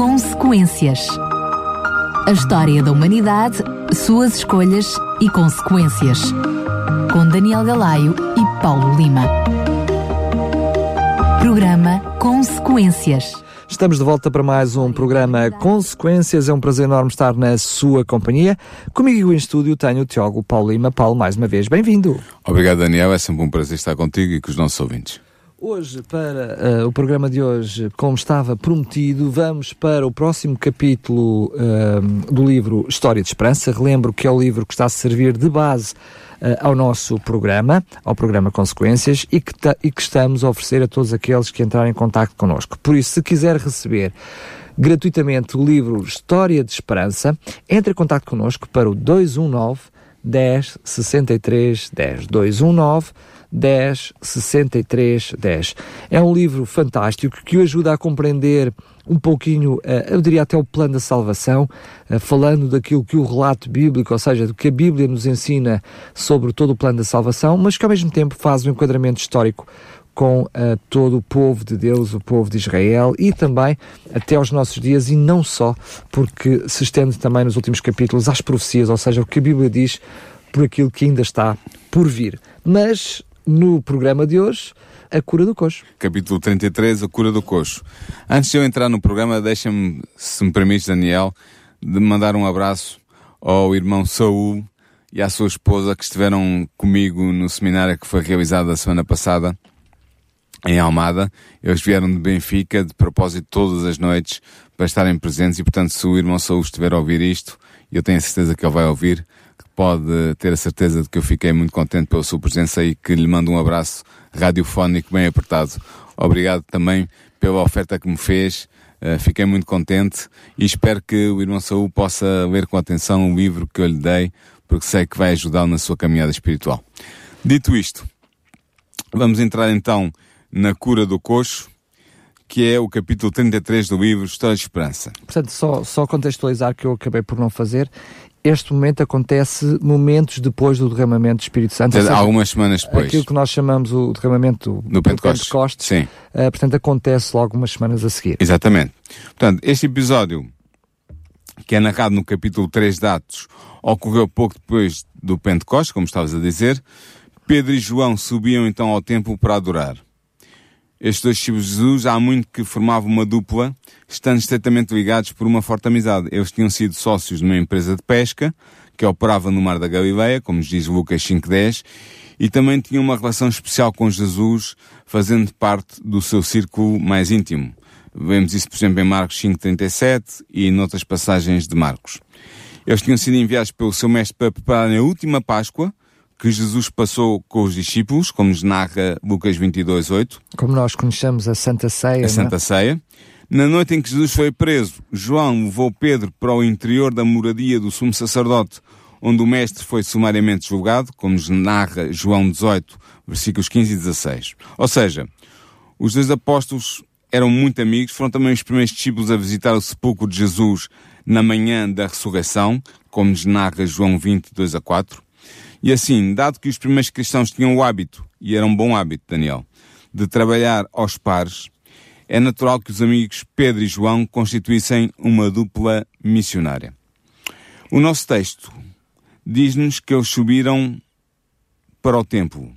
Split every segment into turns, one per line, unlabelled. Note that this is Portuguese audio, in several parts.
Consequências. A história da humanidade, suas escolhas e consequências. Com Daniel Galaio e Paulo Lima. Programa Consequências.
Estamos de volta para mais um programa Consequências. É um prazer enorme estar na sua companhia. Comigo em estúdio tenho o Tiago Paulo Lima. Paulo, mais uma vez, bem-vindo.
Obrigado, Daniel. É sempre um prazer estar contigo e com os nossos ouvintes.
Hoje, para uh, o programa de hoje, como estava prometido, vamos para o próximo capítulo uh, do livro História de Esperança. Relembro que é o livro que está a servir de base uh, ao nosso programa, ao programa Consequências, e que, e que estamos a oferecer a todos aqueles que entrarem em contato connosco. Por isso, se quiser receber gratuitamente o livro História de Esperança, entre em contato connosco para o 219 10 63 10 219 10 63 10. É um livro fantástico que o ajuda a compreender um pouquinho, eh, eu diria até o plano da salvação, eh, falando daquilo que o relato bíblico, ou seja, do que a Bíblia nos ensina sobre todo o plano da salvação, mas que ao mesmo tempo faz um enquadramento histórico com uh, todo o povo de Deus, o povo de Israel e também até aos nossos dias e não só, porque se estende também nos últimos capítulos às profecias, ou seja, o que a Bíblia diz por aquilo que ainda está por vir. Mas no programa de hoje, a cura do coxo.
Capítulo 33, a cura do coxo. Antes de eu entrar no programa, deixa-me, se me permites, Daniel, de mandar um abraço ao irmão Saúl e à sua esposa que estiveram comigo no seminário que foi realizado a semana passada em Almada. Eles vieram de Benfica, de propósito, todas as noites para estarem presentes e, portanto, se o irmão Saúl estiver a ouvir isto, eu tenho a certeza que ele vai ouvir, pode ter a certeza de que eu fiquei muito contente pela sua presença e que lhe mando um abraço radiofónico bem apertado. Obrigado também pela oferta que me fez. Uh, fiquei muito contente e espero que o irmão Saúl possa ler com atenção o livro que eu lhe dei, porque sei que vai ajudá-lo na sua caminhada espiritual. Dito isto, vamos entrar então na cura do coxo, que é o capítulo 33 do livro História de Esperança.
Portanto, só, só contextualizar que eu acabei por não fazer, este momento acontece momentos depois do derramamento do Espírito Santo.
Seja, algumas semanas depois.
Aquilo que nós chamamos o derramamento
do, Pentecostes.
Pentecostes
Sim.
Uh, portanto, acontece logo umas semanas a seguir.
Exatamente. Portanto, este episódio, que é narrado no capítulo 3 de Atos, ocorreu pouco depois do Pentecostes, como estavas a dizer. Pedro e João subiam então ao templo para adorar. Estes dois Jesus há muito que formavam uma dupla, estando estreitamente ligados por uma forte amizade. Eles tinham sido sócios de uma empresa de pesca, que operava no Mar da Galileia, como diz Lucas 5.10, e também tinham uma relação especial com Jesus, fazendo parte do seu círculo mais íntimo. Vemos isso, por exemplo, em Marcos 5.37 e noutras passagens de Marcos. Eles tinham sido enviados pelo seu mestre para prepararem a última Páscoa, que Jesus passou com os discípulos, como nos narra Lucas 22, 8.
Como nós conhecemos a Santa Ceia.
A Santa é? Ceia. Na noite em que Jesus foi preso, João levou Pedro para o interior da moradia do sumo sacerdote, onde o mestre foi sumariamente julgado, como nos narra João 18, versículos 15 e 16. Ou seja, os dois apóstolos eram muito amigos, foram também os primeiros discípulos a visitar o sepulcro de Jesus na manhã da ressurreição, como nos narra João 20, 2 a 4. E assim, dado que os primeiros cristãos tinham o hábito, e era um bom hábito, Daniel, de trabalhar aos pares, é natural que os amigos Pedro e João constituíssem uma dupla missionária. O nosso texto diz-nos que eles subiram para o templo.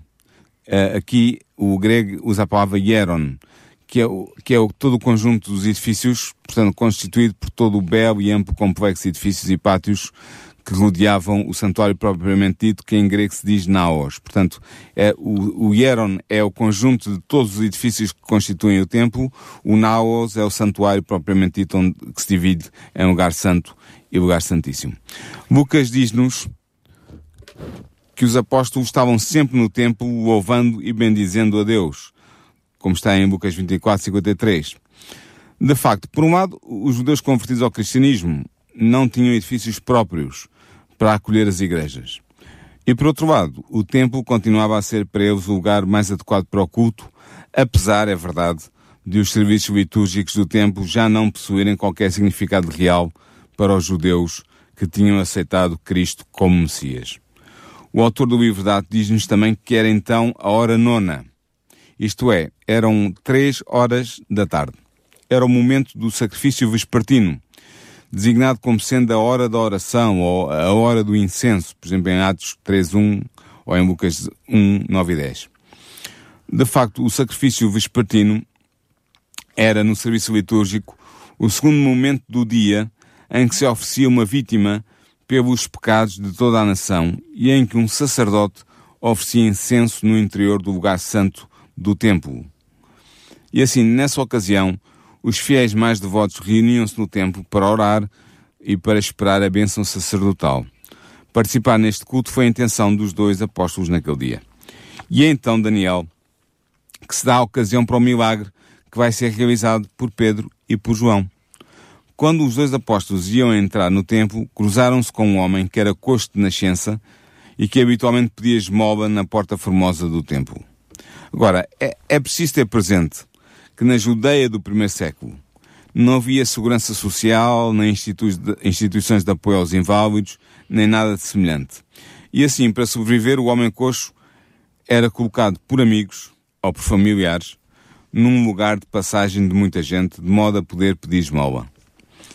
Eh, aqui o grego usa a palavra hieron, que é, o, que é o, todo o conjunto dos edifícios, portanto, constituído por todo o belo e amplo complexo de edifícios e pátios que rodeavam o santuário propriamente dito, que em grego se diz naos. Portanto, é, o, o hieron é o conjunto de todos os edifícios que constituem o templo, o naos é o santuário propriamente dito, onde, que se divide em lugar santo e lugar santíssimo. Lucas diz-nos que os apóstolos estavam sempre no templo louvando e bendizendo a Deus, como está em Lucas 24, 53. De facto, por um lado, os judeus convertidos ao cristianismo não tinham edifícios próprios, para acolher as igrejas. E por outro lado, o templo continuava a ser para eles o lugar mais adequado para o culto, apesar, é verdade, de os serviços litúrgicos do templo já não possuírem qualquer significado real para os judeus que tinham aceitado Cristo como Messias. O autor do livro da diz-nos também que era então a hora nona. Isto é, eram três horas da tarde. era o momento do sacrifício vespertino, designado como sendo a hora da oração ou a hora do incenso, por exemplo, em Atos 3.1 ou em Lucas 1, 9 e 10. De facto, o sacrifício vespertino era, no serviço litúrgico, o segundo momento do dia em que se oferecia uma vítima pelos pecados de toda a nação e em que um sacerdote oferecia incenso no interior do lugar santo do templo. E assim, nessa ocasião, os fiéis mais devotos reuniam-se no templo para orar e para esperar a bênção sacerdotal. Participar neste culto foi a intenção dos dois apóstolos naquele dia. E é então, Daniel, que se dá a ocasião para o milagre que vai ser realizado por Pedro e por João. Quando os dois apóstolos iam entrar no templo, cruzaram-se com um homem que era coxo de nascença e que habitualmente pedia esmola na porta formosa do templo. Agora, é, é preciso ter presente que na Judeia do primeiro século não havia segurança social, nem instituições de apoio aos inválidos, nem nada de semelhante. E assim, para sobreviver, o homem coxo era colocado por amigos ou por familiares num lugar de passagem de muita gente, de modo a poder pedir esmola.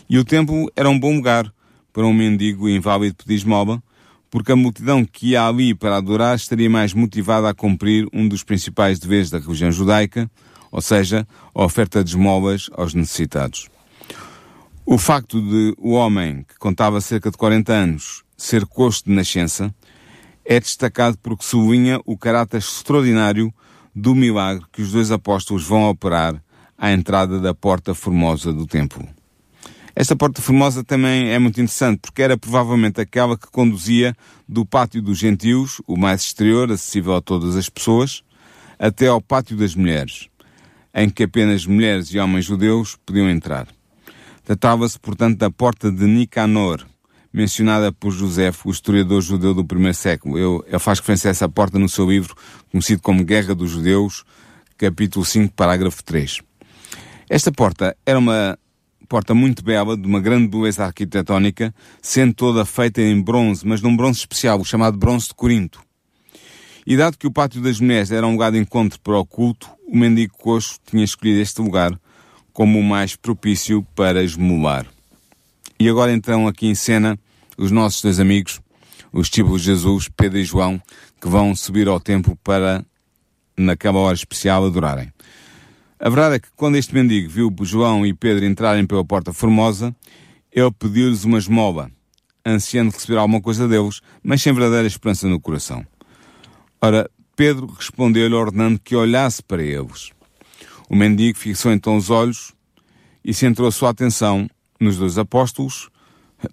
E o templo era um bom lugar para um mendigo inválido pedir esmola, porque a multidão que ia ali para adorar estaria mais motivada a cumprir um dos principais deveres da religião judaica, ou seja, a oferta de esmolas aos necessitados. O facto de o homem, que contava cerca de 40 anos, ser coxo de nascença, é destacado porque sublinha o caráter extraordinário do milagre que os dois apóstolos vão operar à entrada da porta formosa do templo. Esta porta formosa também é muito interessante porque era provavelmente aquela que conduzia do pátio dos gentios, o mais exterior, acessível a todas as pessoas, até ao pátio das mulheres, em que apenas mulheres e homens judeus podiam entrar. Tratava-se, portanto, da porta de Nicanor, mencionada por José, o historiador judeu do primeiro século. Eu, ele faz referência a essa porta no seu livro, conhecido como Guerra dos Judeus, capítulo 5, parágrafo 3. Esta porta era uma porta muito bela, de uma grande beleza arquitetónica, sendo toda feita em bronze, mas num bronze especial, o chamado bronze de Corinto. E dado que o Pátio das Mulheres era um lugar de encontro para o culto, o mendigo coxo tinha escolhido este lugar como o mais propício para esmolar. E agora então aqui em cena os nossos dois amigos, os discípulos de Jesus, Pedro e João, que vão subir ao templo para, naquela hora especial, adorarem. A verdade é que quando este mendigo viu João e Pedro entrarem pela porta formosa, ele pediu-lhes uma esmola, ansiando receber alguma coisa deles, mas sem verdadeira esperança no coração. Ora, Pedro respondeu-lhe ordenando que olhasse para eles. O mendigo fixou então os olhos e centrou a sua atenção nos dois apóstolos,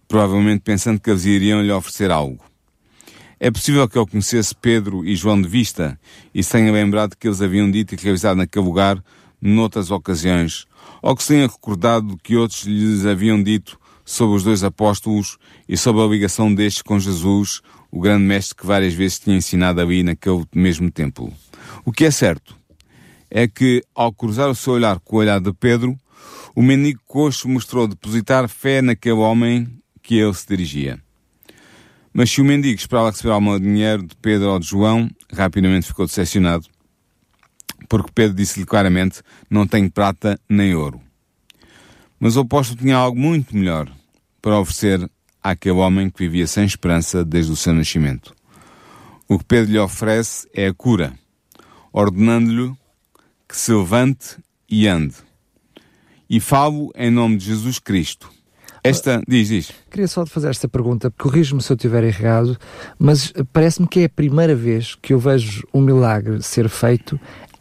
provavelmente pensando que eles iriam lhe oferecer algo. É possível que ele conhecesse Pedro e João de vista e se tenha lembrado que eles haviam dito e realizado naquele lugar noutras ocasiões, ou que se tenha recordado que outros lhes haviam dito sobre os dois apóstolos e sobre a ligação destes com Jesus, o grande mestre que várias vezes tinha ensinado ali naquele mesmo templo. O que é certo é que, ao cruzar o seu olhar com o olhar de Pedro, o mendigo coxo mostrou depositar fé naquele homem que ele se dirigia. Mas se o mendigo esperava receber algum dinheiro de Pedro ou de João, rapidamente ficou decepcionado, porque Pedro disse-lhe claramente: Não tenho prata nem ouro. Mas o apóstolo tinha algo muito melhor para oferecer àquele homem que vivia sem esperança desde o seu nascimento. O que Pedro lhe oferece é a cura, ordenando-lhe que se levante e ande e falo em nome de Jesus Cristo. Esta, diz, diz.
Queria só fazer esta pergunta, corrijo-me se eu estiver errado, mas parece-me que é a primeira vez que eu vejo um milagre ser feito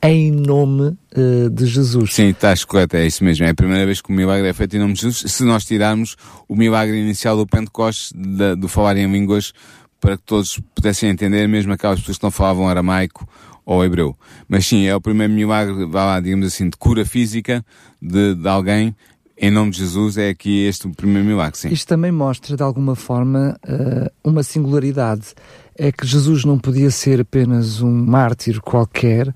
em nome uh, de Jesus.
Sim, estás correto, é isso mesmo. É a primeira vez que o milagre é feito em nome de Jesus. Se nós tirarmos o milagre inicial do Pentecostes, do falar em línguas, para que todos pudessem entender, mesmo aquelas pessoas que não falavam aramaico ou hebreu. Mas sim, é o primeiro milagre, vá lá, digamos assim, de cura física de, de alguém em nome de Jesus é aqui este o primeiro milagre, sim.
Isto também mostra, de alguma forma, uh, uma singularidade. É que Jesus não podia ser apenas um mártir qualquer,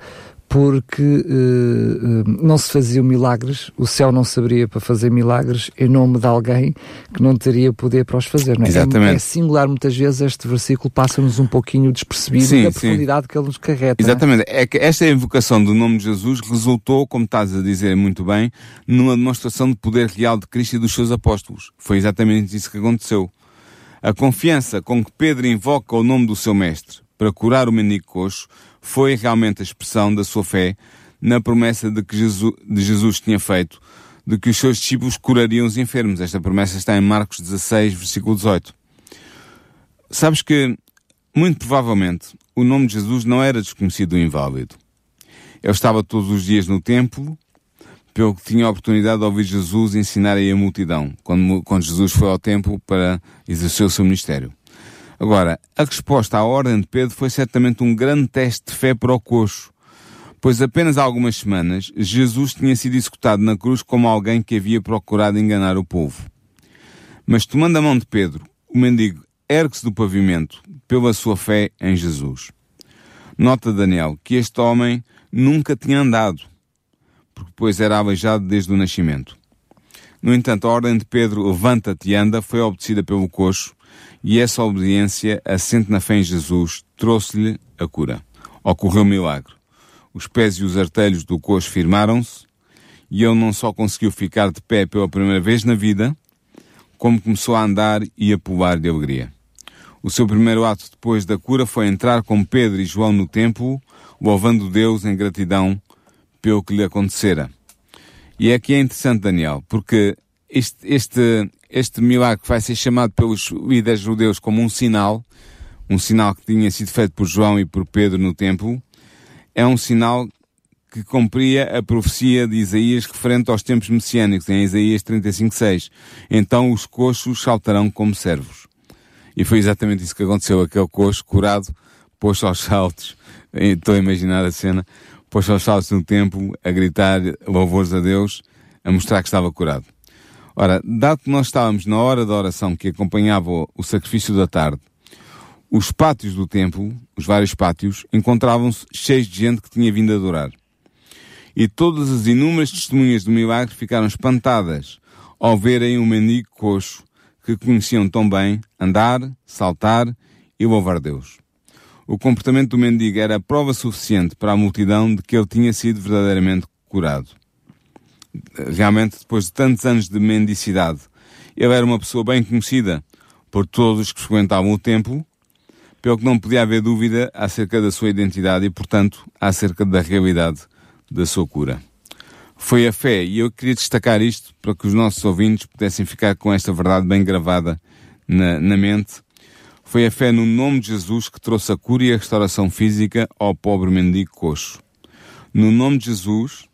porque uh, não se faziam milagres, o céu não saberia para fazer milagres em nome de alguém que não teria poder para os fazer. Não é?
Exatamente.
É, é singular, muitas vezes este versículo passa-nos um pouquinho despercebido
Sim,
da
sim.
profundidade que ele nos carrega.
Exatamente. É que esta invocação do nome de Jesus resultou, como estás a dizer muito bem, numa demonstração de poder real de Cristo e dos seus apóstolos. Foi exatamente isso que aconteceu. A confiança com que Pedro invoca o nome do seu mestre para curar o mendigo coxo foi realmente a expressão da sua fé na promessa de que Jesus, de Jesus tinha feito de que os seus discípulos curariam os enfermos. Esta promessa está em Marcos 16, versículo 18. Sabes que, muito provavelmente, o nome de Jesus não era desconhecido do inválido. Ele estava todos os dias no templo, pelo que tinha a oportunidade de ouvir Jesus ensinar aí a multidão, quando, quando Jesus foi ao templo para exercer o seu ministério. Agora, a resposta à ordem de Pedro foi certamente um grande teste de fé para o coxo, pois apenas há algumas semanas Jesus tinha sido executado na cruz como alguém que havia procurado enganar o povo. Mas tomando a mão de Pedro, o mendigo ergue-se do pavimento pela sua fé em Jesus. Nota Daniel que este homem nunca tinha andado, porque depois era aleijado desde o nascimento. No entanto, a ordem de Pedro, levanta-te e anda, foi obedecida pelo coxo, e essa obediência, assente na fé em Jesus, trouxe-lhe a cura. Ocorreu um milagre. Os pés e os artelhos do coxo firmaram-se, e ele não só conseguiu ficar de pé pela primeira vez na vida, como começou a andar e a pular de alegria. O seu primeiro ato depois da cura foi entrar com Pedro e João no templo, louvando Deus em gratidão pelo que lhe acontecera. E aqui é interessante, Daniel, porque este, este, este milagre vai ser chamado pelos líderes judeus como um sinal, um sinal que tinha sido feito por João e por Pedro no templo, é um sinal que cumpria a profecia de Isaías referente aos tempos messiânicos, em Isaías 35.6. Então os coxos saltarão como servos. E foi exatamente isso que aconteceu. Aquele coxo curado, pôs aos saltos, estou a imaginar a cena, pôs aos saltos no templo, a gritar louvores a Deus, a mostrar que estava curado. Ora, dado que nós estávamos na hora da oração que acompanhava o sacrifício da tarde, os pátios do templo, os vários pátios, encontravam-se cheios de gente que tinha vindo adorar. E todas as inúmeras testemunhas do milagre ficaram espantadas ao verem um mendigo coxo que conheciam tão bem andar, saltar e louvar Deus. O comportamento do mendigo era prova suficiente para a multidão de que ele tinha sido verdadeiramente curado. Realmente, depois de tantos anos de mendicidade, ele era uma pessoa bem conhecida por todos os que frequentavam o templo, pelo que não podia haver dúvida acerca da sua identidade e, portanto, acerca da realidade da sua cura. Foi a fé, e eu queria destacar isto para que os nossos ouvintes pudessem ficar com esta verdade bem gravada na, na mente. Foi a fé no nome de Jesus que trouxe a cura e a restauração física ao pobre mendigo coxo. No nome de Jesus,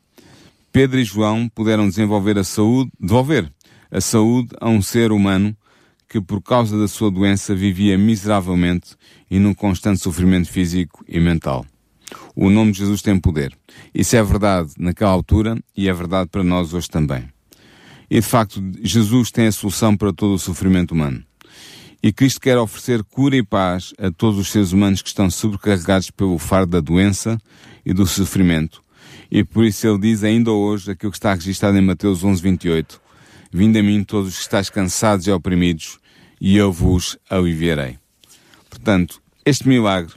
Pedro e João puderam desenvolver a saúde, devolver a saúde a um ser humano que por causa da sua doença vivia miseravelmente e num constante sofrimento físico e mental. O nome de Jesus tem poder. Isso é verdade naquela altura e é verdade para nós hoje também. E de facto, Jesus tem a solução para todo o sofrimento humano. E Cristo quer oferecer cura e paz a todos os seres humanos que estão sobrecarregados pelo fardo da doença e do sofrimento. E por isso ele diz ainda hoje aquilo que está registrado em Mateus 11, 28. Vinde a mim todos os que estáis cansados e oprimidos, e eu vos aliviarei. Portanto, este milagre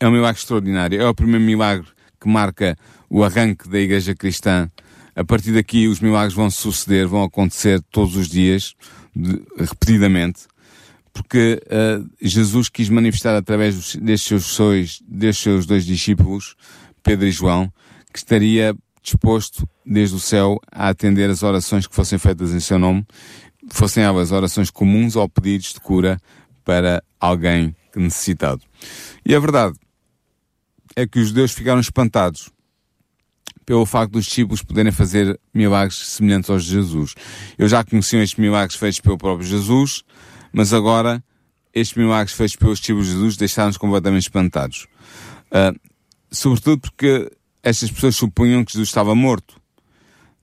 é um milagre extraordinário. É o primeiro milagre que marca o arranque da Igreja Cristã. A partir daqui, os milagres vão suceder, vão acontecer todos os dias, de, repetidamente, porque uh, Jesus quis manifestar através destes seus, sois, destes seus dois discípulos, Pedro e João, que estaria disposto desde o céu a atender as orações que fossem feitas em seu nome, fossem elas orações comuns ou pedidos de cura para alguém necessitado. E a verdade é que os judeus ficaram espantados pelo facto dos discípulos poderem fazer milagres semelhantes aos de Jesus. Eu já conheci estes milagres feitos pelo próprio Jesus, mas agora estes milagres feitos pelos discípulos de Jesus deixaram-nos completamente espantados. Uh, sobretudo porque estas pessoas supunham que Jesus estava morto.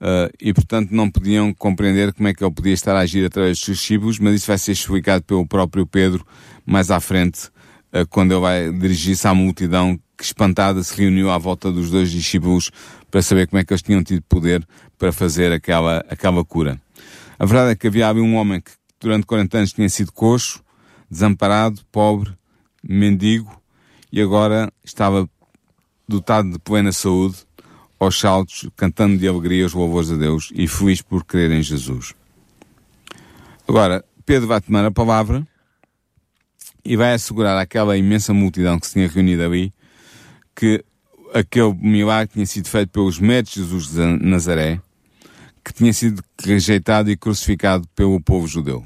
Uh, e portanto não podiam compreender como é que ele podia estar a agir através dos discípulos, mas isso vai ser explicado pelo próprio Pedro mais à frente, uh, quando ele vai dirigir-se à multidão que espantada se reuniu à volta dos dois discípulos para saber como é que eles tinham tido poder para fazer aquela, aquela cura. A verdade é que havia um homem que durante 40 anos tinha sido coxo, desamparado, pobre, mendigo, e agora estava dotado de plena saúde, aos saltos, cantando de alegria os louvores a Deus e feliz por crer em Jesus. Agora, Pedro vai tomar a palavra e vai assegurar àquela imensa multidão que se tinha reunido ali que aquele milagre tinha sido feito pelos médicos de Jesus de Nazaré, que tinha sido rejeitado e crucificado pelo povo judeu,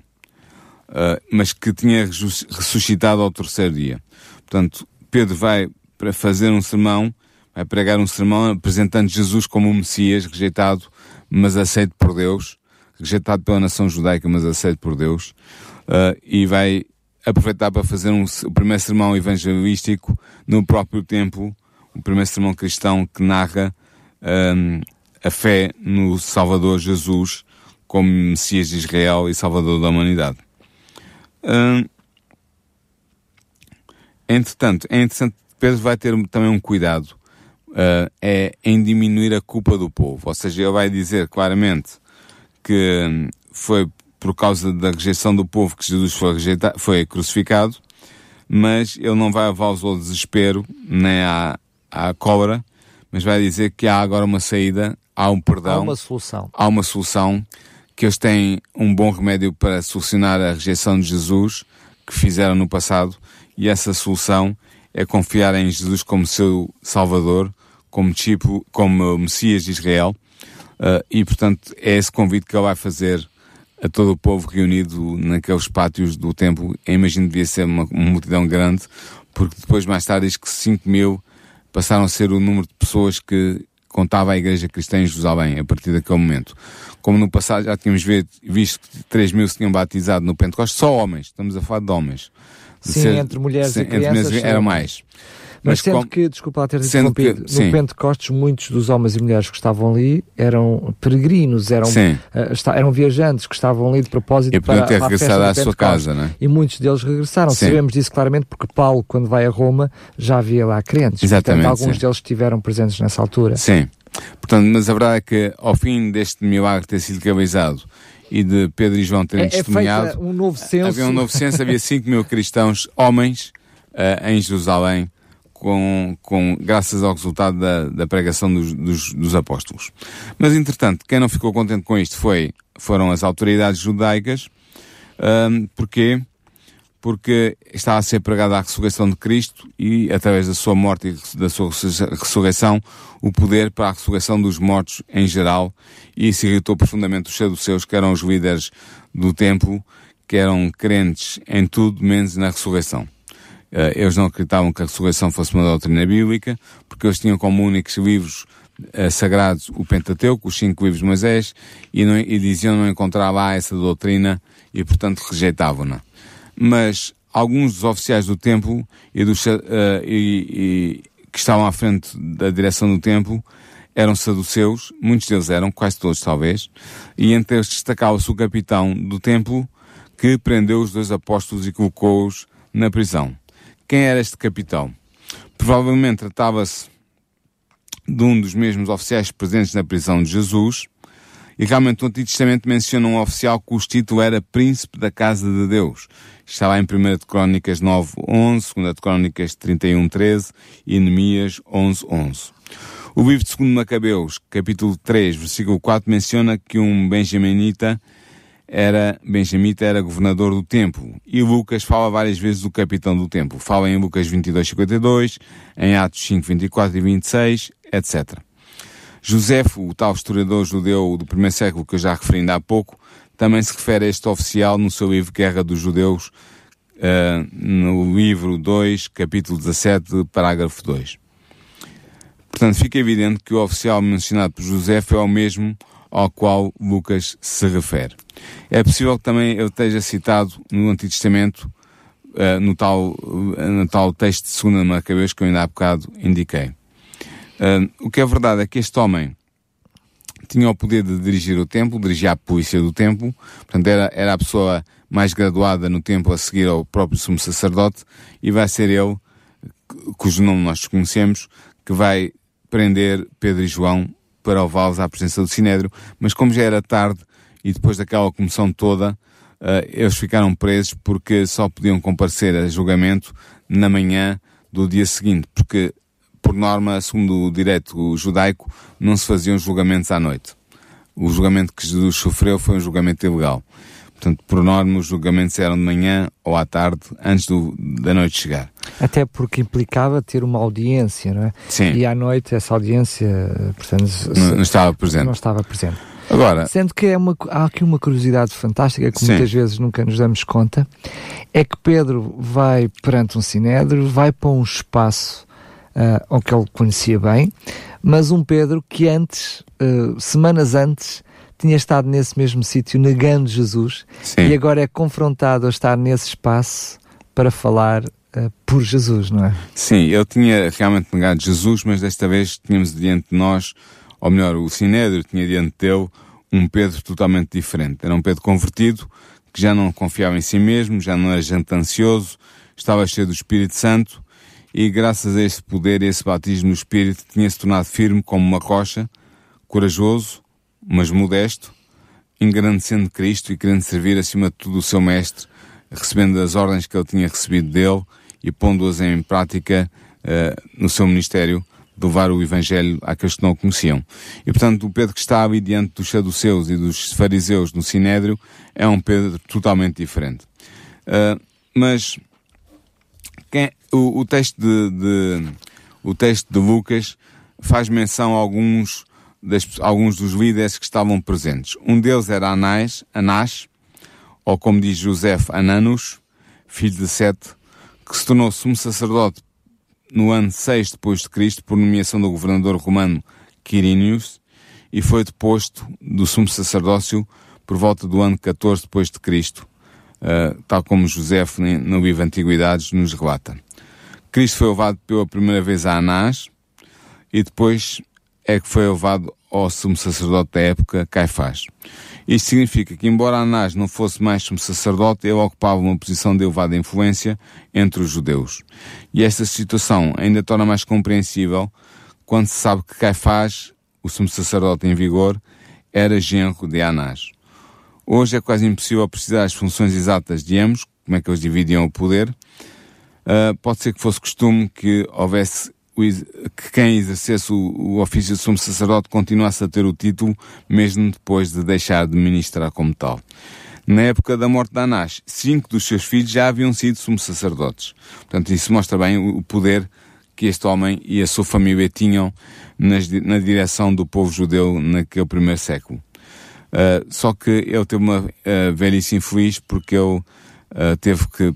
uh, mas que tinha ressuscitado ao terceiro dia. Portanto, Pedro vai para fazer um sermão, vai pregar um sermão apresentando Jesus como o Messias, rejeitado, mas aceito por Deus, rejeitado pela nação judaica, mas aceito por Deus, uh, e vai aproveitar para fazer um, o primeiro sermão evangelístico no próprio templo, o primeiro sermão cristão que narra um, a fé no Salvador Jesus como Messias de Israel e Salvador da humanidade. Um, entretanto, é interessante, Pedro vai ter também um cuidado uh, é em diminuir a culpa do povo, ou seja, ele vai dizer claramente que hum, foi por causa da rejeição do povo que Jesus foi, rejeitado, foi crucificado, mas ele não vai levá-los ao desespero nem à, à cobra, mas vai dizer que há agora uma saída, há um perdão. Há
uma solução.
Há uma solução, que eles têm um bom remédio para solucionar a rejeição de Jesus que fizeram no passado, e essa solução é confiar em Jesus como seu Salvador, como tipo, como Messias de Israel, uh, e portanto é esse convite que ele vai fazer a todo o povo reunido naqueles pátios do templo. Eu imagino que devia ser uma, uma multidão grande, porque depois mais tarde diz que 5 mil passaram a ser o número de pessoas que contava a Igreja Cristã em Jerusalém, a partir daquele momento. Como no passado já tínhamos visto que 3 mil se tinham batizado no Pentecostes, só homens, estamos a falar de homens.
Sim, ser, entre mulheres se, e crianças. Entre
era mais.
Mas, sendo como, que, desculpa lá ter interrompido, que, no Pentecostes muitos dos homens e mulheres que estavam ali eram peregrinos, eram, uh, eram viajantes que estavam ali de propósito
e
para,
ter regressado à sua casa, né?
E muitos deles regressaram. Sim. Sabemos disso claramente porque Paulo, quando vai a Roma, já havia lá crentes.
Exatamente.
Portanto, alguns
sim.
deles estiveram presentes nessa altura.
Sim. Portanto, mas a verdade é que ao fim deste milagre ter sido realizado e de Pedro e João terem
é,
testemunhado,
é um novo censo.
havia um novo censo, havia 5 mil cristãos, homens, uh, em Jerusalém, com, com, graças ao resultado da, da pregação dos, dos, dos, apóstolos. Mas, entretanto, quem não ficou contente com isto foi, foram as autoridades judaicas. Um, porquê? Porque estava a ser pregada a ressurreição de Cristo e, através da sua morte e da sua ressurreição, o poder para a ressurreição dos mortos em geral. E isso irritou profundamente os saduceus, que eram os líderes do templo, que eram crentes em tudo menos na ressurreição. Uh, eles não acreditavam que a ressurreição fosse uma doutrina bíblica, porque eles tinham como únicos livros uh, sagrados o Pentateuco, os cinco livros de Moisés, e, não, e diziam não encontrar lá essa doutrina e, portanto, rejeitavam-na. Mas alguns dos oficiais do templo e, uh, e, e que estavam à frente da direção do templo eram saduceus, muitos deles eram, quase todos talvez, e entre eles destacava-se o capitão do templo que prendeu os dois apóstolos e colocou-os na prisão. Quem era este capitão? Provavelmente tratava-se de um dos mesmos oficiais presentes na prisão de Jesus, e realmente o Antigo Testamento menciona um oficial cujo título era Príncipe da Casa de Deus. Está lá em 1 de Crónicas 9, 11, 2 de Crónicas 31, 13 e Neemias 11, 11. O livro de 2 Macabeus, capítulo 3, versículo 4, menciona que um benjaminita era Benjamita era governador do templo e Lucas fala várias vezes do capitão do templo. Fala em Lucas 22, 52, em Atos 5, 24 e 26, etc. Josefo, o tal historiador judeu do primeiro século que eu já referi ainda há pouco, também se refere a este oficial no seu livro Guerra dos Judeus, uh, no livro 2, capítulo 17, parágrafo 2. Portanto, fica evidente que o oficial mencionado por Josefo é o mesmo ao qual Lucas se refere. É possível que também ele esteja citado no Antigo Testamento, uh, no, tal, uh, no tal texto de 2 Macabeus que eu ainda há bocado indiquei. Uh, o que é verdade é que este homem tinha o poder de dirigir o templo, dirigia a polícia do templo, portanto era, era a pessoa mais graduada no templo a seguir ao próprio sumo sacerdote, e vai ser ele cujo nome nós conhecemos, que vai prender Pedro e João para levá-los à presença do Sinédrio, mas como já era tarde e depois daquela comissão toda, uh, eles ficaram presos porque só podiam comparecer a julgamento na manhã do dia seguinte, porque por norma, segundo o direito judaico, não se faziam julgamentos à noite. O julgamento que Jesus sofreu foi um julgamento ilegal. Portanto, por norma, os julgamentos eram de manhã ou à tarde, antes do, da noite chegar.
Até porque implicava ter uma audiência, não é?
Sim.
E à noite essa audiência, portanto,
não, não estava presente.
Não estava presente.
Agora,
Sendo que é uma, há aqui uma curiosidade fantástica que sim. muitas vezes nunca nos damos conta, é que Pedro vai perante um sinédrio, vai para um espaço uh, ao que ele conhecia bem, mas um Pedro que antes, uh, semanas antes, tinha estado nesse mesmo sítio negando Jesus
Sim.
e agora é confrontado a estar nesse espaço para falar uh, por Jesus, não é?
Sim, ele tinha realmente negado Jesus, mas desta vez tínhamos diante de nós, ou melhor, o Sinédrio tinha diante dele um Pedro totalmente diferente. Era um Pedro convertido, que já não confiava em si mesmo, já não era gente ansioso, estava cheio do Espírito Santo e graças a esse poder e esse batismo no Espírito tinha-se tornado firme como uma rocha, corajoso, mas modesto, engrandecendo Cristo e querendo servir acima de tudo o seu Mestre, recebendo as ordens que ele tinha recebido dele e pondo-as em prática uh, no seu ministério de levar o Evangelho àqueles que não o conheciam. E portanto, o Pedro que está ali diante dos saduceus e dos fariseus no Sinédrio é um Pedro totalmente diferente. Uh, mas quem, o, o, texto de, de, o texto de Lucas faz menção a alguns das, alguns dos líderes que estavam presentes. Um deles era Anás, Anás ou como diz José, Ananus, filho de Sete, que se tornou sumo sacerdote no ano 6 depois de Cristo por nomeação do governador romano Quirinius e foi deposto do sumo sacerdócio por volta do ano 14 depois de Cristo, uh, tal como José no livro Antiguidades nos relata. Cristo foi levado pela primeira vez a Anás e depois é que foi levado ao sumo sacerdote da época, Caifás. Isto significa que, embora Anás não fosse mais sumo sacerdote, ele ocupava uma posição de elevada influência entre os judeus. E esta situação ainda torna mais compreensível quando se sabe que Caifás, o sumo sacerdote em vigor, era genro de Anás. Hoje é quase impossível precisar as funções exatas de ambos, como é que eles dividiam o poder. Uh, pode ser que fosse costume que houvesse que quem exercesse o, o ofício de sumo sacerdote continuasse a ter o título, mesmo depois de deixar de ministrar como tal. Na época da morte de Anás, cinco dos seus filhos já haviam sido sumo sacerdotes. Portanto, isso mostra bem o poder que este homem e a sua família tinham nas, na direção do povo judeu naquele primeiro século. Uh, só que ele teve uma uh, velhice infeliz porque ele uh, teve que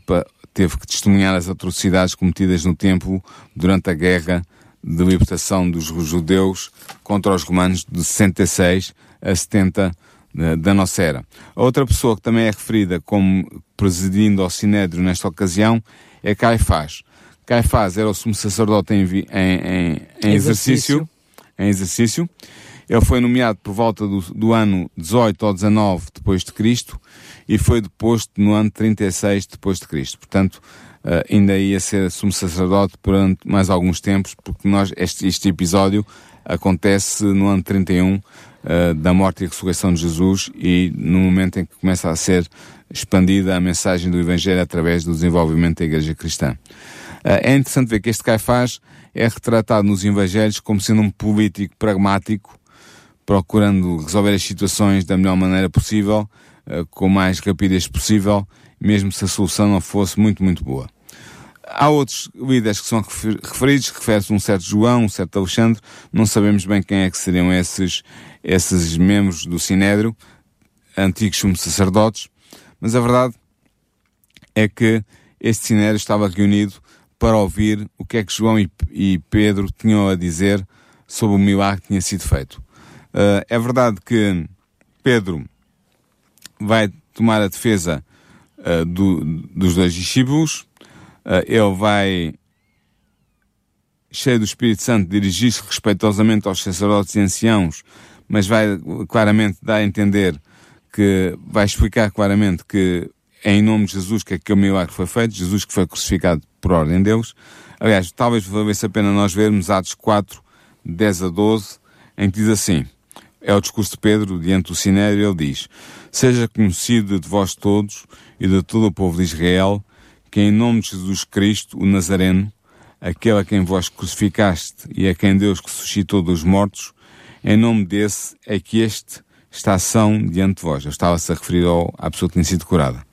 teve que testemunhar as atrocidades cometidas no templo durante a guerra de libertação dos judeus contra os romanos de 66 a 70 eh, da nossa era. A outra pessoa que também é referida como presidindo ao Sinédrio nesta ocasião é Caifás. Caifás era o sumo sacerdote em, em, em, em exercício. Em exercício. Ele foi nomeado por volta do, do ano 18 ou 19 depois de Cristo e foi deposto no ano 36 depois de Cristo. Portanto, uh, ainda ia ser sumo sacerdote durante mais alguns tempos, porque nós, este, este episódio acontece no ano 31 uh, eh, da morte e ressurreição de Jesus e no momento em que começa a ser expandida a mensagem do Evangelho através do desenvolvimento da Igreja Cristã. Uh, é interessante ver que este Caifás é retratado nos Evangelhos como sendo um político pragmático, procurando resolver as situações da melhor maneira possível, eh, com mais rapidez possível, mesmo se a solução não fosse muito, muito boa. Há outros líderes que são referidos, refere-se um certo João, um certo Alexandre, não sabemos bem quem é que seriam esses, esses membros do Sinédrio, antigos sumos sacerdotes, mas a verdade é que este Sinédrio estava reunido para ouvir o que é que João e, e Pedro tinham a dizer sobre o milagre que tinha sido feito. Uh, é verdade que Pedro vai tomar a defesa uh, do, dos dois discípulos, uh, ele vai, cheio do Espírito Santo, dirigir-se respeitosamente aos sacerdotes e anciãos, mas vai claramente dar a entender que vai explicar claramente que é em nome de Jesus que aquele milagre foi feito, Jesus que foi crucificado por ordem de Deus. Aliás, talvez valesse a pena nós vermos Atos 4, 10 a 12, em que diz assim, é o discurso de Pedro diante do Sinédrio, ele diz, Seja conhecido de vós todos e de todo o povo de Israel, que em nome de Jesus Cristo, o Nazareno, aquele a quem vós crucificaste e a quem Deus ressuscitou dos mortos, em nome desse é que este está são diante de vós. Eu estava-se a referir ao, à pessoa que tinha sido curada.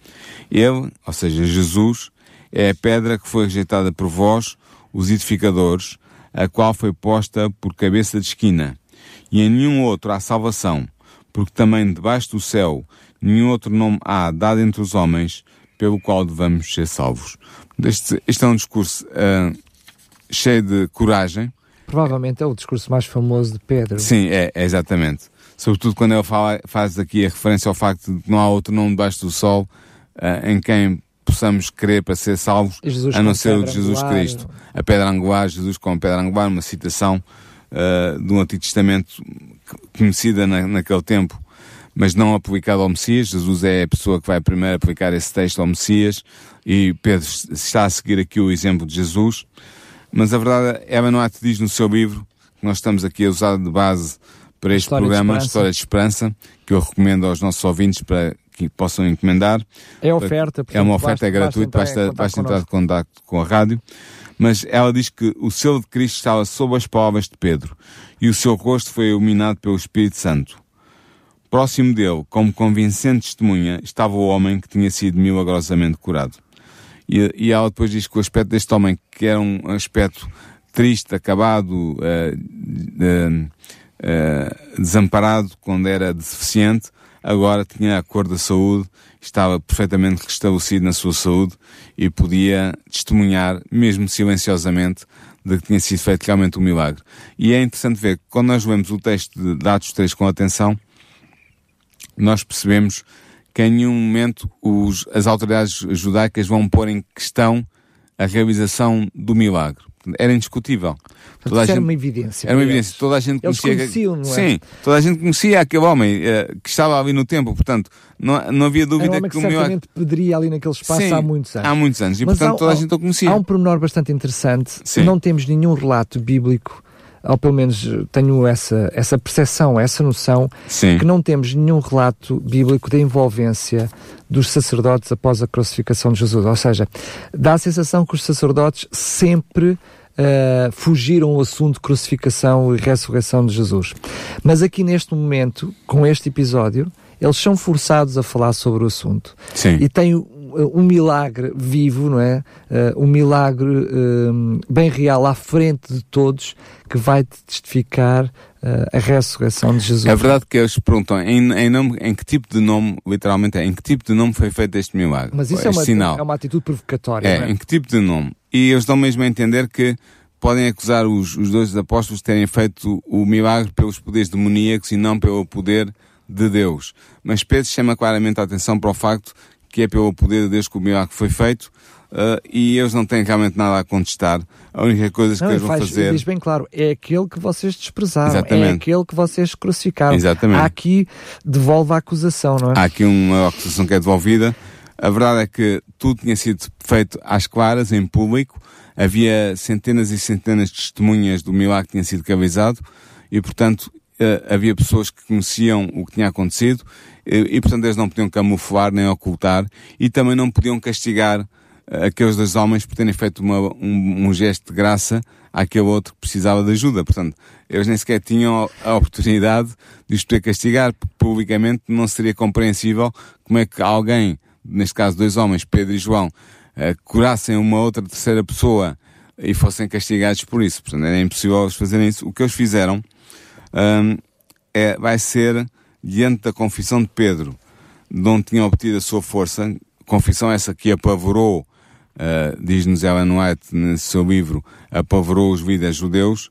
Ele, ou seja, Jesus, é a pedra que foi rejeitada por vós, os edificadores, a qual foi posta por cabeça de esquina. E em nenhum outro há salvação, porque também debaixo do céu nenhum outro nome há dado entre os homens pelo qual devamos ser salvos. Este, este é um discurso uh, cheio de coragem.
Provavelmente é o discurso mais famoso de Pedro.
Sim, é, é exatamente. Sobretudo quando ele fala, faz aqui a referência ao facto de que não há outro nome debaixo do sol uh, em quem possamos crer para ser salvos, a não ser o de Jesus angular. Cristo. A pedra angular, Jesus como pedra angular, uma citação uh, do Antigo Testamento conhecida na, naquele tempo, mas não aplicada ao Messias. Jesus é a pessoa que vai primeiro aplicar esse texto ao Messias e Pedro está a seguir aqui o exemplo de Jesus. Mas a verdade, há te diz no seu livro, que nós estamos aqui a usar de base para este História programa, de História de Esperança, que eu recomendo aos nossos ouvintes para que possam encomendar.
É oferta.
é uma oferta, basta, é gratuita, basta, basta entrar em contato com a rádio. Mas ela diz que o selo de Cristo estava sob as palavras de Pedro e o seu rosto foi iluminado pelo Espírito Santo. Próximo dele, como convincente testemunha, estava o homem que tinha sido milagrosamente curado. E, e ela depois diz que o aspecto deste homem, que era um aspecto triste, acabado, uh, uh, uh, desamparado quando era deficiente, agora tinha a cor da saúde, estava perfeitamente restabelecido na sua saúde e podia testemunhar, mesmo silenciosamente, de que tinha sido feito realmente um milagre. E é interessante ver que quando nós lemos o texto de Atos 3 com atenção, nós percebemos que em nenhum momento os, as autoridades judaicas vão pôr em questão a realização do milagre era indiscutível.
Toda a gente, era uma evidência.
Era uma evidência. Toda a gente
Eles
conhecia.
não é?
Sim, toda a gente conhecia aquele homem uh, que estava ali no templo, portanto, não, não havia dúvida
era um homem
que,
que
o
certamente pediria ali naquele espaço
Sim,
há muitos anos.
Há muitos anos, e
Mas
portanto
há,
toda a gente o conhecia.
Há um pormenor bastante interessante.
Sim.
Não temos nenhum relato bíblico ou pelo menos tenho essa, essa percepção, essa noção,
Sim.
que não temos nenhum relato bíblico da envolvência dos sacerdotes após a crucificação de Jesus. Ou seja, dá a sensação que os sacerdotes sempre uh, fugiram o assunto de crucificação e ressurreição de Jesus. Mas aqui neste momento, com este episódio, eles são forçados a falar sobre o assunto.
Sim.
E tem um milagre vivo, não é? Uh, um milagre uh, bem real à frente de todos que vai testificar a ressurreição de Jesus.
É verdade que eles perguntam em, em, nome, em que tipo de nome, literalmente, em que tipo de nome foi feito este milagre?
Mas isso é uma,
sinal.
é uma atitude provocatória.
É,
é,
em que tipo de nome? E eles dão mesmo a entender que podem acusar os, os dois apóstolos de terem feito o milagre pelos poderes demoníacos e não pelo poder de Deus. Mas Pedro chama claramente a atenção para o facto que é pelo poder de Deus que o milagre foi feito uh, e eles não têm realmente nada a contestar. A única coisa
não,
que eles vão
faz,
fazer...
Diz bem claro, é aquele que vocês desprezaram, é
Exatamente.
é aquele que vocês crucificaram.
Exatamente.
Há aqui, devolve a acusação, não é?
Há aqui uma acusação que é devolvida. A verdade é que tudo tinha sido feito às claras, em público. Havia centenas e centenas de testemunhas do milagre que tinha sido realizado e, portanto, uh, havia pessoas que conheciam o que tinha acontecido e, e, portanto, eles não podiam camuflar nem ocultar e também não podiam castigar aqueles dois homens por terem feito uma, um, um, gesto de graça àquele outro que precisava de ajuda. Portanto, eles nem sequer tinham a oportunidade de os poder castigar, porque publicamente não seria compreensível como é que alguém, neste caso dois homens, Pedro e João, uh, curassem uma outra terceira pessoa e fossem castigados por isso. Portanto, era impossível eles fazerem isso. O que eles fizeram um, é, vai ser diante da confissão de Pedro, de onde tinha obtido a sua força, confissão essa que apavorou, uh, diz-nos Ellen White no seu livro, apavorou os líderes judeus,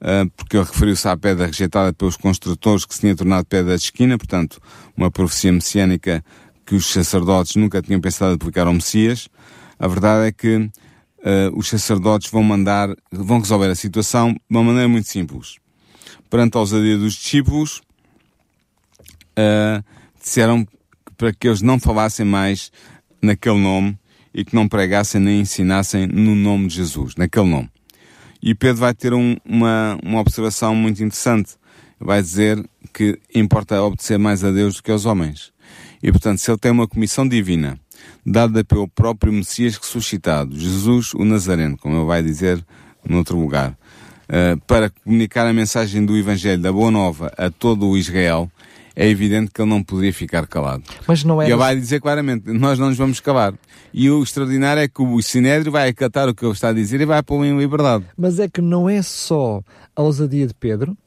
uh, porque ele referiu-se à pedra rejeitada pelos construtores que se tinha tornado pedra de esquina, portanto, uma profecia messiânica que os sacerdotes nunca tinham pensado aplicar ao Messias. A verdade é que uh, os sacerdotes vão mandar, vão resolver a situação de uma maneira muito simples perante a ousadia dos discípulos, disseram para que eles não falassem mais naquele nome e que não pregassem nem ensinassem no nome de Jesus, naquele nome. E Pedro vai ter um, uma, uma observação muito interessante. Vai dizer que importa obedecer mais a Deus do que aos homens. E portanto, se ele tem uma comissão divina, dada pelo próprio Messias ressuscitado, Jesus o Nazareno, como ele vai dizer noutro lugar, uh, para comunicar a mensagem do Evangelho da Boa Nova a todo o Israel, é evidente que ele não poderia ficar calado.
Mas não é.
E ele vai dizer claramente: nós não nos vamos calar. E o extraordinário é que o Sinédrio vai acatar o que ele está a dizer e vai pô-lo em liberdade.
Mas é que não é só a ousadia de Pedro,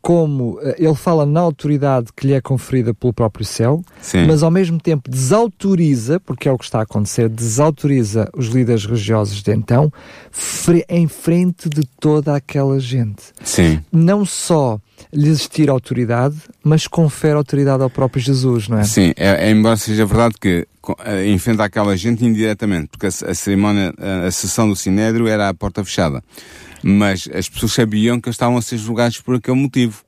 como eh, ele fala na autoridade que lhe é conferida pelo próprio céu,
Sim.
mas ao mesmo tempo desautoriza, porque é o que está a acontecer, desautoriza os líderes religiosos de então em frente de toda aquela gente.
Sim.
Não só lhes tira autoridade, mas confere autoridade ao próprio Jesus, não é?
Sim, é, é embora seja verdade que eh, enfrenta aquela gente indiretamente, porque a, a cerimónia, a, a sessão do Sinédrio era à porta fechada mas as pessoas sabiam que estavam a ser julgados por aquele motivo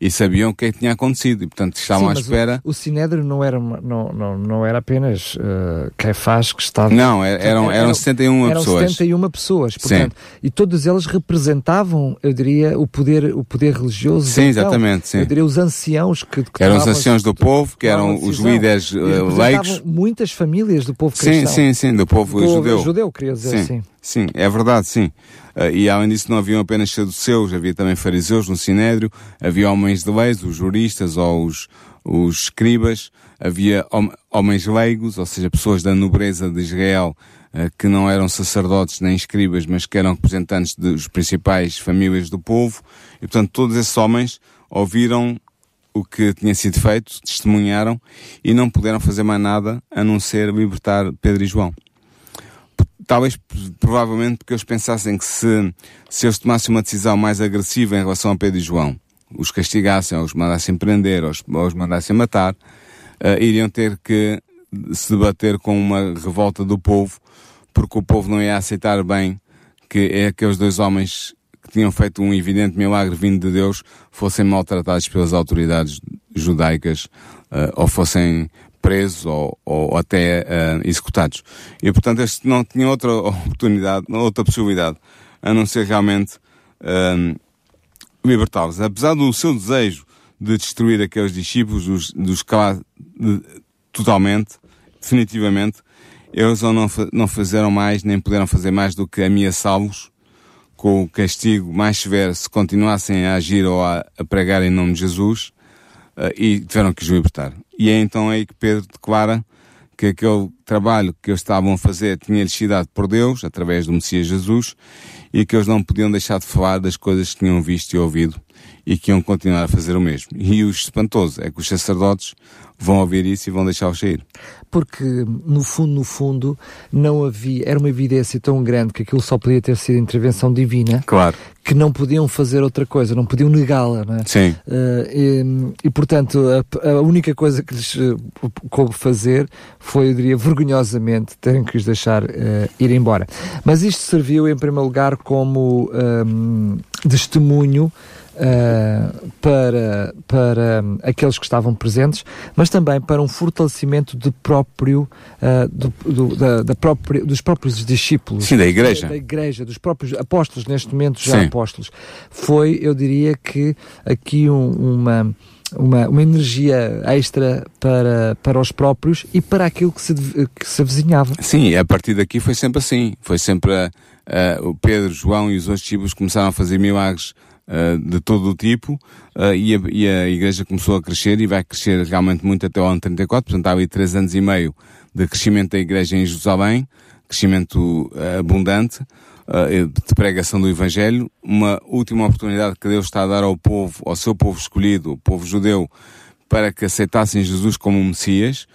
e sabiam o que é que tinha acontecido e portanto estavam
Sim,
à espera.
O, o Sinédrio não era, não, não, não era apenas uh, Caifás que estava.
Não, eram, eram, eram 71
eram
pessoas.
71 pessoas, portanto, sim. e todas elas representavam, eu diria, o poder, o poder religioso.
Sim, então, exatamente. Sim.
Eu diria os anciãos que, que
eram os anciãos do povo, que eram os líderes uh, leigos.
Muitas famílias do povo
cristão. Sim, sim, sim, do povo,
do
judeu.
judeu, queria dizer
sim.
assim.
Sim, é verdade, sim. Uh, e além disso não haviam apenas saduceus, havia também fariseus no Sinédrio, havia homens de leis, os juristas ou os, os escribas, havia hom homens leigos, ou seja, pessoas da nobreza de Israel uh, que não eram sacerdotes nem escribas, mas que eram representantes das principais famílias do povo. E portanto todos esses homens ouviram o que tinha sido feito, testemunharam e não puderam fazer mais nada a não ser libertar Pedro e João talvez provavelmente porque eles pensassem que se, se eles tomassem uma decisão mais agressiva em relação a Pedro e João, os castigassem, ou os mandassem prender, ou os, ou os mandassem matar, uh, iriam ter que se debater com uma revolta do povo, porque o povo não ia aceitar bem que é aqueles dois homens que tinham feito um evidente milagre vindo de Deus fossem maltratados pelas autoridades judaicas uh, ou fossem presos ou, ou até uh, executados. E, portanto, este não tinha outra oportunidade, outra possibilidade, a não ser realmente uh, libertá-los. Apesar do seu desejo de destruir aqueles discípulos, dos, dos de, totalmente, definitivamente, eles não, não fizeram mais, nem puderam fazer mais do que ameaçá-los com o castigo mais severo se continuassem a agir ou a, a pregar em nome de Jesus e tiveram que os libertar. E é então aí que Pedro declara que aquele trabalho que eles estavam a fazer tinha-lhes sido dado por Deus, através do Messias Jesus, e que eles não podiam deixar de falar das coisas que tinham visto e ouvido e que iam continuar a fazer o mesmo. E o espantoso é que os sacerdotes vão ouvir isso e vão deixá-los sair.
Porque, no fundo, no fundo, não havia, era uma evidência tão grande que aquilo só podia ter sido intervenção divina.
Claro.
Que não podiam fazer outra coisa, não podiam negá-la, não é?
Sim.
Uh, e, e, portanto, a, a, única coisa que lhes uh, coube fazer foi, eu diria, vergonhosamente terem que os deixar uh, ir embora. Mas isto serviu, em primeiro lugar, como um, testemunho uh, para, para aqueles que estavam presentes, mas também para um fortalecimento de próprio, uh, do, do, da, da própria, dos próprios discípulos.
Sim, da igreja. Da,
da, igreja, dos próprios apóstolos, neste momento já Sim. apóstolos. Foi, eu diria que aqui um, uma uma, uma energia extra para, para os próprios e para aquilo que se, que se avizinhava.
Sim, a partir daqui foi sempre assim. Foi sempre uh, o Pedro, João e os outros discípulos começaram a fazer milagres uh, de todo o tipo, uh, e, a, e, a, igreja começou a crescer e vai crescer realmente muito até o ano 34, portanto há ali três anos e meio de crescimento da igreja em Jerusalém, crescimento uh, abundante, de pregação do Evangelho, uma última oportunidade que Deus está a dar ao povo, ao seu povo escolhido, o povo judeu, para que aceitassem Jesus como Messias,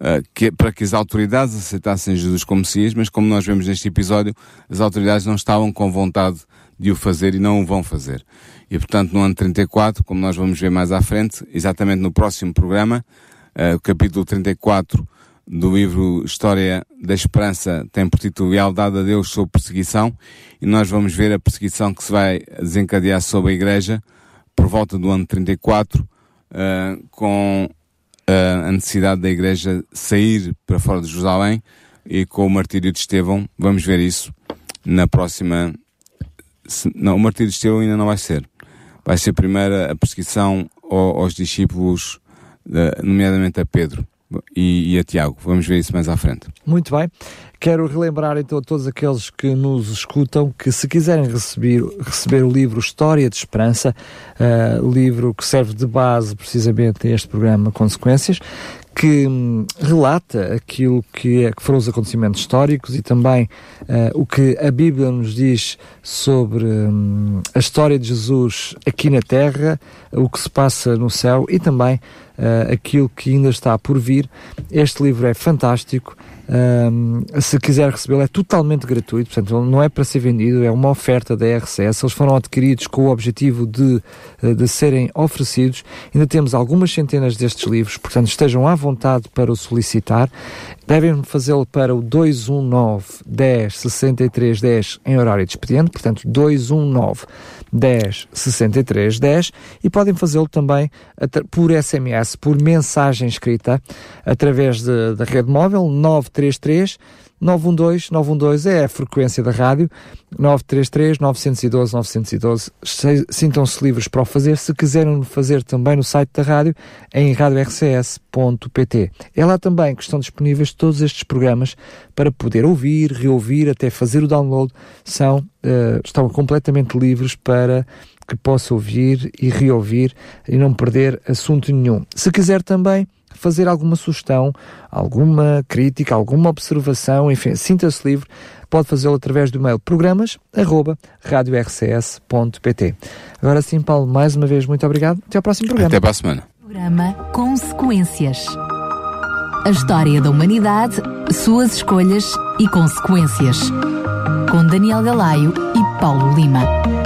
Uh, que, para que as autoridades aceitassem Jesus como Messias, mas como nós vemos neste episódio, as autoridades não estavam com vontade de o fazer e não o vão fazer. E portanto, no ano 34, como nós vamos ver mais à frente, exatamente no próximo programa, uh, o capítulo 34 do livro História da Esperança tem por título Lealdade a Deus sob perseguição, e nós vamos ver a perseguição que se vai desencadear sobre a Igreja por volta do ano 34, uh, com a necessidade da Igreja sair para fora de Jerusalém e com o martírio de Estevão, vamos ver isso na próxima. Não, o martírio de Estevão ainda não vai ser. Vai ser primeiro a perseguição aos discípulos, nomeadamente a Pedro e, e a Tiago. Vamos ver isso mais à frente.
Muito bem. Quero relembrar então a todos aqueles que nos escutam que se quiserem receber, receber o livro História de Esperança, uh, livro que serve de base precisamente a este programa Consequências, que hum, relata aquilo que, é, que, foram os acontecimentos históricos e também uh, o que a Bíblia nos diz sobre hum, a história de Jesus aqui na Terra, o que se passa no céu e também uh, aquilo que ainda está por vir. Este livro é fantástico. Um, se quiser recebê-lo, é totalmente gratuito, portanto, não é para ser vendido, é uma oferta da RCS. Eles foram adquiridos com o objetivo de, eh, de serem oferecidos. Ainda temos algumas centenas destes livros, portanto, estejam à vontade para o solicitar. Devem fazê-lo para o 219 10 63 10 em horário de expediente, portanto, 219 10 63 10 e podem fazê-lo também por SMS, por mensagem escrita, através da rede móvel 933 912 912 é a frequência da rádio 933 912 912 sintam-se livres para o fazer se quiserem fazer também no site da rádio em radiorcs.pt é lá também que estão disponíveis todos estes programas para poder ouvir, reouvir, até fazer o download. São, uh, estão completamente livres para que possa ouvir e reouvir e não perder assunto nenhum. Se quiser também fazer alguma sugestão, alguma crítica, alguma observação, enfim, sinta-se livre, pode fazê-lo através do e-mail programas.radiorcs.pt. Agora sim, Paulo, mais uma vez, muito obrigado. Até ao próximo programa.
Até para a semana.
Programa Consequências. A história da humanidade, suas escolhas e consequências. Com Daniel Galaio e Paulo Lima.